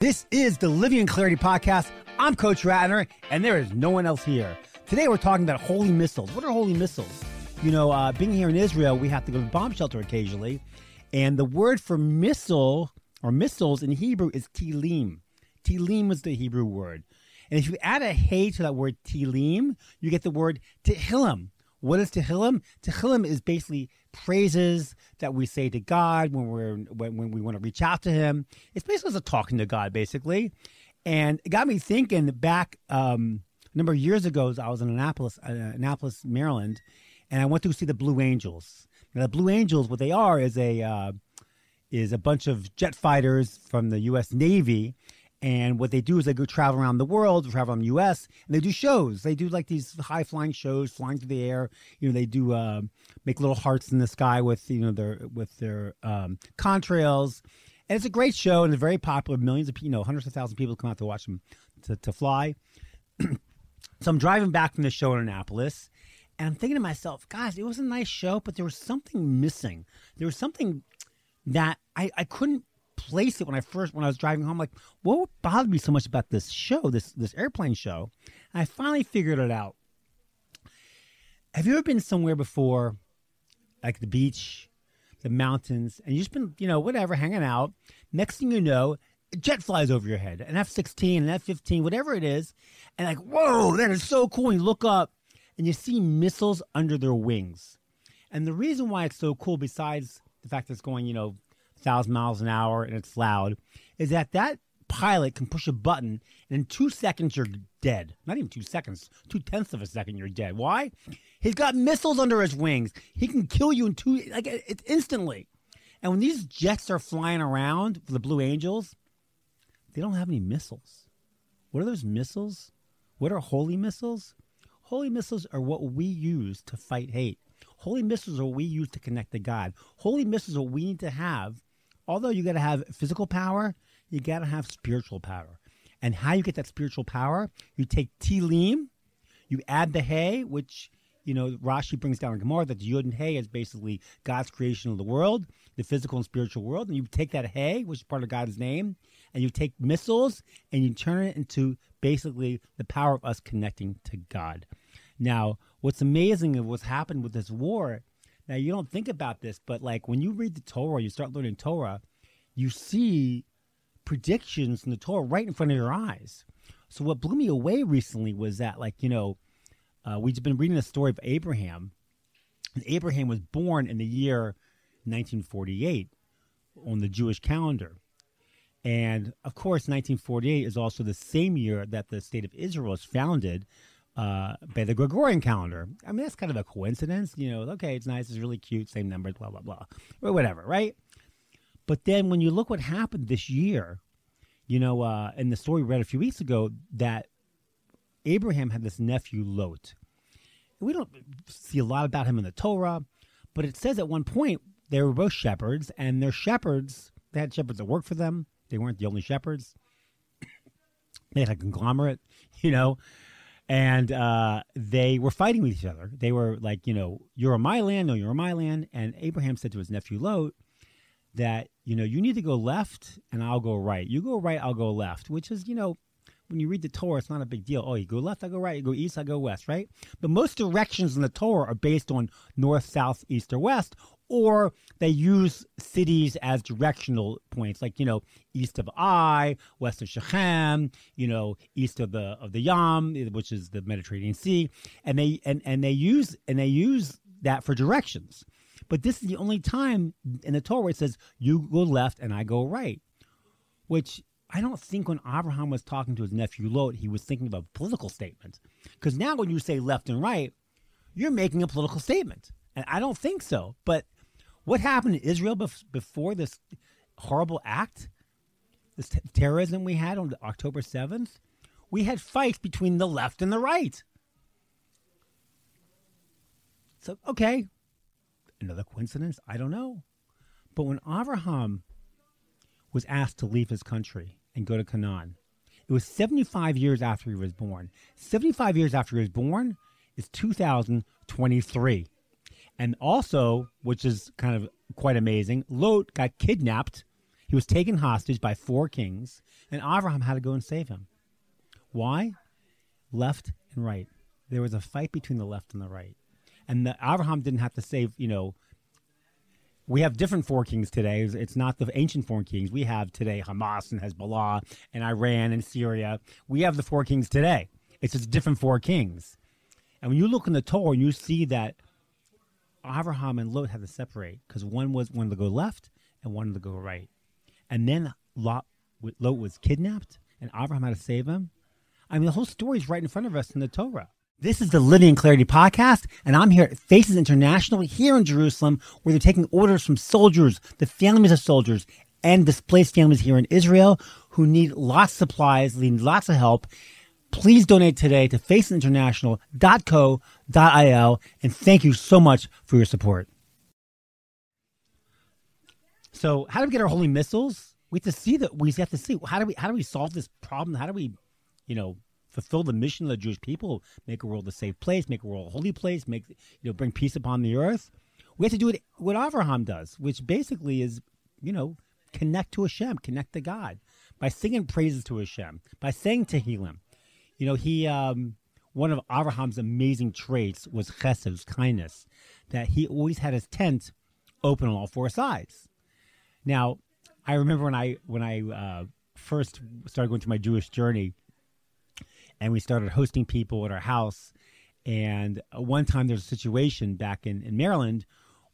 This is the Living in Clarity podcast. I'm Coach Ratner, and there is no one else here. Today we're talking about holy missiles. What are holy missiles? You know, uh, being here in Israel, we have to go to bomb shelter occasionally, and the word for missile or missiles in Hebrew is tilim. Tilim was the Hebrew word. And if you add a hey to that word tilim, you get the word tehillim. What is Tehillim? Tehillim is basically praises that we say to God when we're when, when we want to reach out to Him. It's basically a talking to God, basically. And it got me thinking back um, a number of years ago. I was in Annapolis, uh, Annapolis, Maryland, and I went to see the Blue Angels. Now, the Blue Angels, what they are is a uh, is a bunch of jet fighters from the U.S. Navy and what they do is they go travel around the world, travel around the U.S., and they do shows. They do like these high flying shows, flying through the air. You know, they do uh, make little hearts in the sky with you know their with their um, contrails, and it's a great show and it's very popular. Millions of you know, hundreds of thousands of people come out to watch them to, to fly. so I'm driving back from the show in Annapolis, and I'm thinking to myself, guys, it was a nice show, but there was something missing. There was something that I, I couldn't place it when I first when I was driving home. Like, what bothered me so much about this show, this this airplane show? And I finally figured it out. Have you ever been somewhere before, like the beach, the mountains, and you've just been, you know, whatever, hanging out? Next thing you know, a jet flies over your head, an F sixteen, an F fifteen, whatever it is, and like, whoa, that is so cool. And you look up and you see missiles under their wings. And the reason why it's so cool, besides the fact that it's going, you know, thousand miles an hour and it's loud, is that that pilot can push a button and in two seconds you're dead. Not even two seconds, two tenths of a second you're dead. Why? He's got missiles under his wings. He can kill you in two like it's instantly. And when these jets are flying around for the Blue Angels, they don't have any missiles. What are those missiles? What are holy missiles? Holy missiles are what we use to fight hate. Holy missiles are what we use to connect to God. Holy missiles are what we need to have although you got to have physical power, you got to have spiritual power. And how you get that spiritual power? You take Tilim, you add the Hay, which you know Rashi brings down in Gemara that the Yud and Hay is basically God's creation of the world, the physical and spiritual world. And you take that Hay, which is part of God's name, and you take missiles and you turn it into basically the power of us connecting to God. Now, what's amazing of what's happened with this war now you don't think about this, but like when you read the Torah, you start learning Torah, you see predictions in the Torah right in front of your eyes. So what blew me away recently was that like, you know, uh, we've been reading the story of Abraham. And Abraham was born in the year 1948 on the Jewish calendar. And of course, 1948 is also the same year that the state of Israel was founded uh, by the Gregorian calendar. I mean, that's kind of a coincidence. You know, okay, it's nice, it's really cute, same numbers, blah, blah, blah, or whatever, right? But then when you look what happened this year, you know, uh, in the story we read a few weeks ago, that Abraham had this nephew, Lot. We don't see a lot about him in the Torah, but it says at one point they were both shepherds, and their shepherds, they had shepherds that worked for them. They weren't the only shepherds. they had a conglomerate, you know and uh, they were fighting with each other. They were like, you know, you're on my land, no, you're on my land. And Abraham said to his nephew Lot that, you know, you need to go left and I'll go right. You go right, I'll go left, which is, you know, when you read the Torah, it's not a big deal. Oh, you go left, I go right. You go east, I go west, right? But most directions in the Torah are based on north, south, east, or west, or they use cities as directional points, like you know, east of Ai, west of Shechem, you know, east of the of the Yam, which is the Mediterranean Sea, and they and and they use and they use that for directions. But this is the only time in the Torah where it says you go left and I go right, which I don't think when Abraham was talking to his nephew Lot, he was thinking of a political statement. Because now when you say left and right, you're making a political statement. And I don't think so. But what happened in Israel bef- before this horrible act, this t- terrorism we had on October 7th? We had fights between the left and the right. So, okay, another coincidence? I don't know. But when Abraham was asked to leave his country and go to Canaan, it was 75 years after he was born. 75 years after he was born is 2023. And also, which is kind of quite amazing, Lot got kidnapped He was taken hostage by four kings, and Abraham had to go and save him. Why? Left and right. There was a fight between the left and the right. And the, Abraham didn't have to save, you know, we have different four kings today. It's not the ancient four kings. We have today Hamas and Hezbollah and Iran and Syria. We have the four kings today. It's just different four kings. And when you look in the Torah and you see that Abraham and Lot had to separate because one was one to go left and one to go right. And then Lot, Lot was kidnapped and Abraham had to save him. I mean, the whole story is right in front of us in the Torah. This is the Living in Clarity podcast, and I'm here at Faces International here in Jerusalem, where they're taking orders from soldiers, the families of soldiers, and displaced families here in Israel who need lots of supplies, need lots of help. Please donate today to facesinternational.co.il, and thank you so much for your support. So, how do we get our holy missiles? We have to see that. We have to see how do we how do we solve this problem? How do we, you know, fulfill the mission of the Jewish people, make a world a safe place, make a world a holy place, make you know bring peace upon the earth. We have to do it what Avraham does, which basically is you know connect to Hashem, connect to God by singing praises to Hashem, by saying Tehillim. You know he um, one of Abraham's amazing traits was chesed, kindness, that he always had his tent open on all four sides. Now, I remember when I when I uh, first started going through my Jewish journey and we started hosting people at our house. And one time there was a situation back in, in Maryland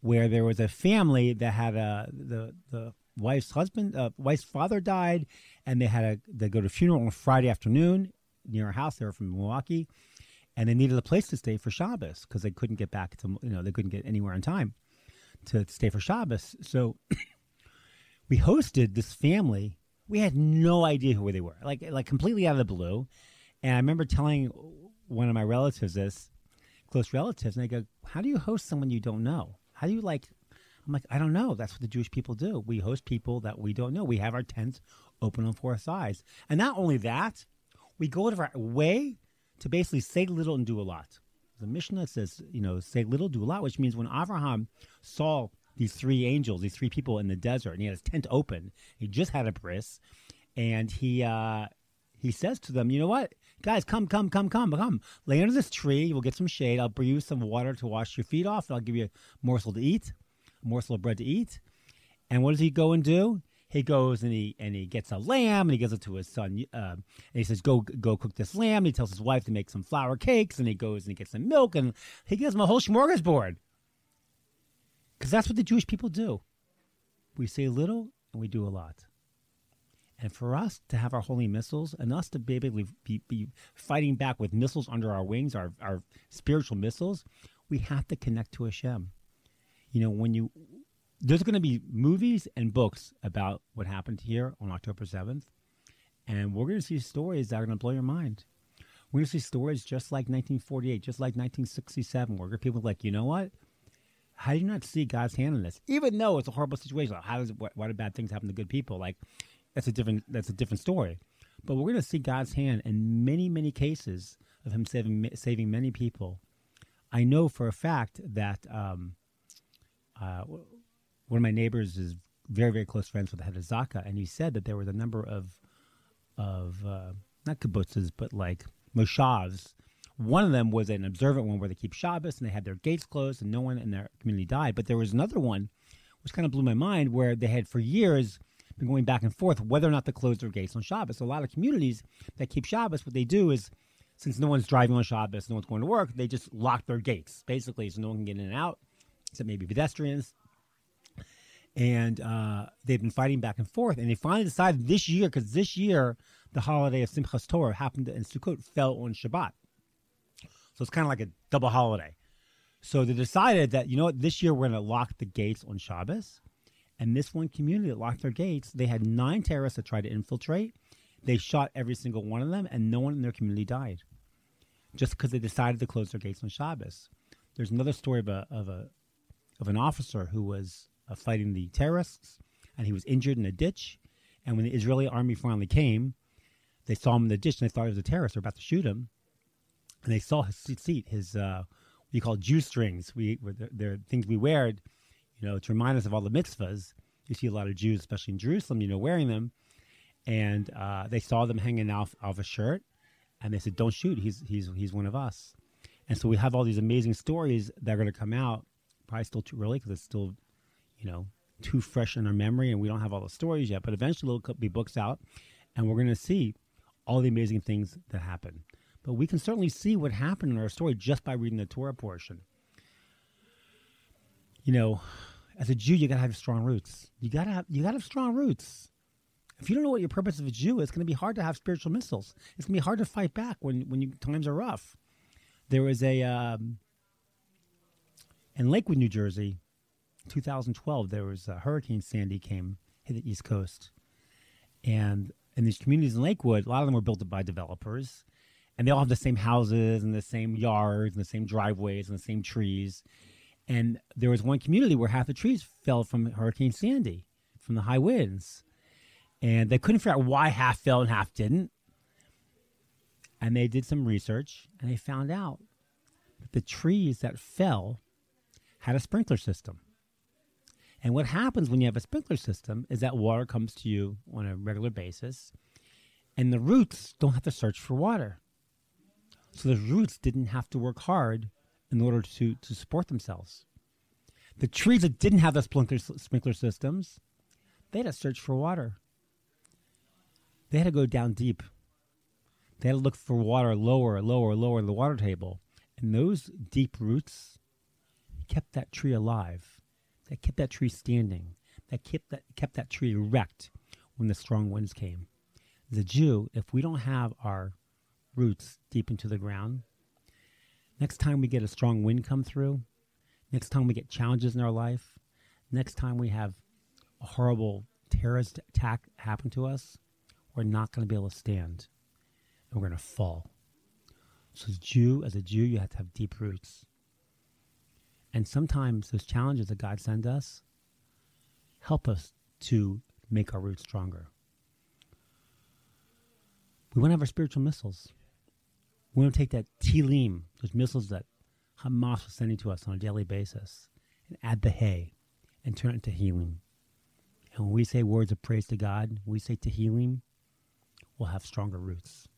where there was a family that had a the the wife's husband, uh, wife's father died, and they had a they go to funeral on Friday afternoon near our house. They were from Milwaukee, and they needed a place to stay for Shabbos because they couldn't get back to you know they couldn't get anywhere in time to stay for Shabbos. So we hosted this family. We had no idea who they were, like like completely out of the blue. And I remember telling one of my relatives this, close relatives, and they go, How do you host someone you don't know? How do you like? I'm like, I don't know. That's what the Jewish people do. We host people that we don't know. We have our tents open on four sides. And not only that, we go out of our way to basically say little and do a lot. The Mishnah says, you know, say little, do a lot, which means when Abraham saw these three angels, these three people in the desert, and he had his tent open, he just had a bris, and he uh, he says to them, you know what? Guys, come, come, come, come, come. Lay under this tree. We'll get some shade. I'll bring you some water to wash your feet off. I'll give you a morsel to eat, a morsel of bread to eat. And what does he go and do? He goes and he and he gets a lamb and he gives it to his son. Uh, and he says, "Go, go cook this lamb." And He tells his wife to make some flour cakes, and he goes and he gets some milk, and he gives him a whole smorgasbord. Because that's what the Jewish people do. We say little and we do a lot. And for us to have our holy missiles and us to to be, be fighting back with missiles under our wings, our, our spiritual missiles, we have to connect to Hashem. You know, when you, there's going to be movies and books about what happened here on October 7th. And we're going to see stories that are going to blow your mind. We're going to see stories just like 1948, just like 1967, where people like, you know what? How do you not see God's hand in this? Even though it's a horrible situation, how does why do bad things happen to good people? Like that's a different that's a different story. But we're going to see God's hand in many many cases of Him saving saving many people. I know for a fact that um, uh, one of my neighbors is very very close friends with the head of Zaka, and he said that there was a number of of uh, not kibbutzes but like moshavs. One of them was an observant one where they keep Shabbos and they had their gates closed and no one in their community died. But there was another one, which kind of blew my mind, where they had for years been going back and forth whether or not to close their gates on Shabbos. So a lot of communities that keep Shabbos, what they do is, since no one's driving on Shabbos, no one's going to work, they just lock their gates basically, so no one can get in and out, except maybe pedestrians. And uh, they've been fighting back and forth, and they finally decided this year, because this year the holiday of Simchas Torah happened in Sukkot fell on Shabbat, so it's kind of like a double holiday. So they decided that you know what, this year we're going to lock the gates on Shabbos, and this one community that locked their gates, they had nine terrorists that tried to infiltrate. They shot every single one of them, and no one in their community died, just because they decided to close their gates on Shabbos. There's another story of a of a of an officer who was uh, fighting the terrorists, and he was injured in a ditch. And when the Israeli army finally came, they saw him in the ditch, and they thought he was a terrorist. They're about to shoot him, and they saw his seat, his uh, you call Jew strings. We they're, they're things we wear you know, to remind us of all the mitzvahs. you see a lot of Jews, especially in Jerusalem, you know, wearing them. And uh, they saw them hanging off of a shirt, and they said, "Don't shoot. He's he's he's one of us." And so we have all these amazing stories that are going to come out. Probably still too early because it's still, you know, too fresh in our memory, and we don't have all the stories yet. But eventually, there'll be books out, and we're going to see all the amazing things that happen. But we can certainly see what happened in our story just by reading the Torah portion. You know, as a Jew, you gotta have strong roots. You gotta have you gotta have strong roots. If you don't know what your purpose of a Jew is, it's gonna be hard to have spiritual missiles. It's gonna be hard to fight back when when you, times are rough. There was a um, in Lakewood, New Jersey, 2012. There was a Hurricane Sandy came hit the East Coast, and in these communities in Lakewood, a lot of them were built by developers, and they all have the same houses and the same yards and the same driveways and the same trees. And there was one community where half the trees fell from Hurricane Sandy, from the high winds. And they couldn't figure out why half fell and half didn't. And they did some research and they found out that the trees that fell had a sprinkler system. And what happens when you have a sprinkler system is that water comes to you on a regular basis, and the roots don't have to search for water. So the roots didn't have to work hard in order to, to support themselves. The trees that didn't have the sprinkler, sprinkler systems, they had to search for water. They had to go down deep. They had to look for water lower, lower, lower in the water table. And those deep roots kept that tree alive. That kept that tree standing. That kept that, kept that tree erect when the strong winds came. The Jew, if we don't have our roots deep into the ground, Next time we get a strong wind come through, next time we get challenges in our life, next time we have a horrible terrorist attack happen to us, we're not going to be able to stand and we're going to fall. So, as a Jew, as a Jew, you have to have deep roots. And sometimes those challenges that God sends us help us to make our roots stronger. We want to have our spiritual missiles. We want to take that Tehillim, those missiles that Hamas was sending to us on a daily basis, and add the hay and turn it into Tehillim. And when we say words of praise to God, we say Tehillim, we'll have stronger roots.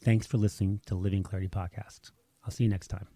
Thanks for listening to Living Clarity Podcast. I'll see you next time.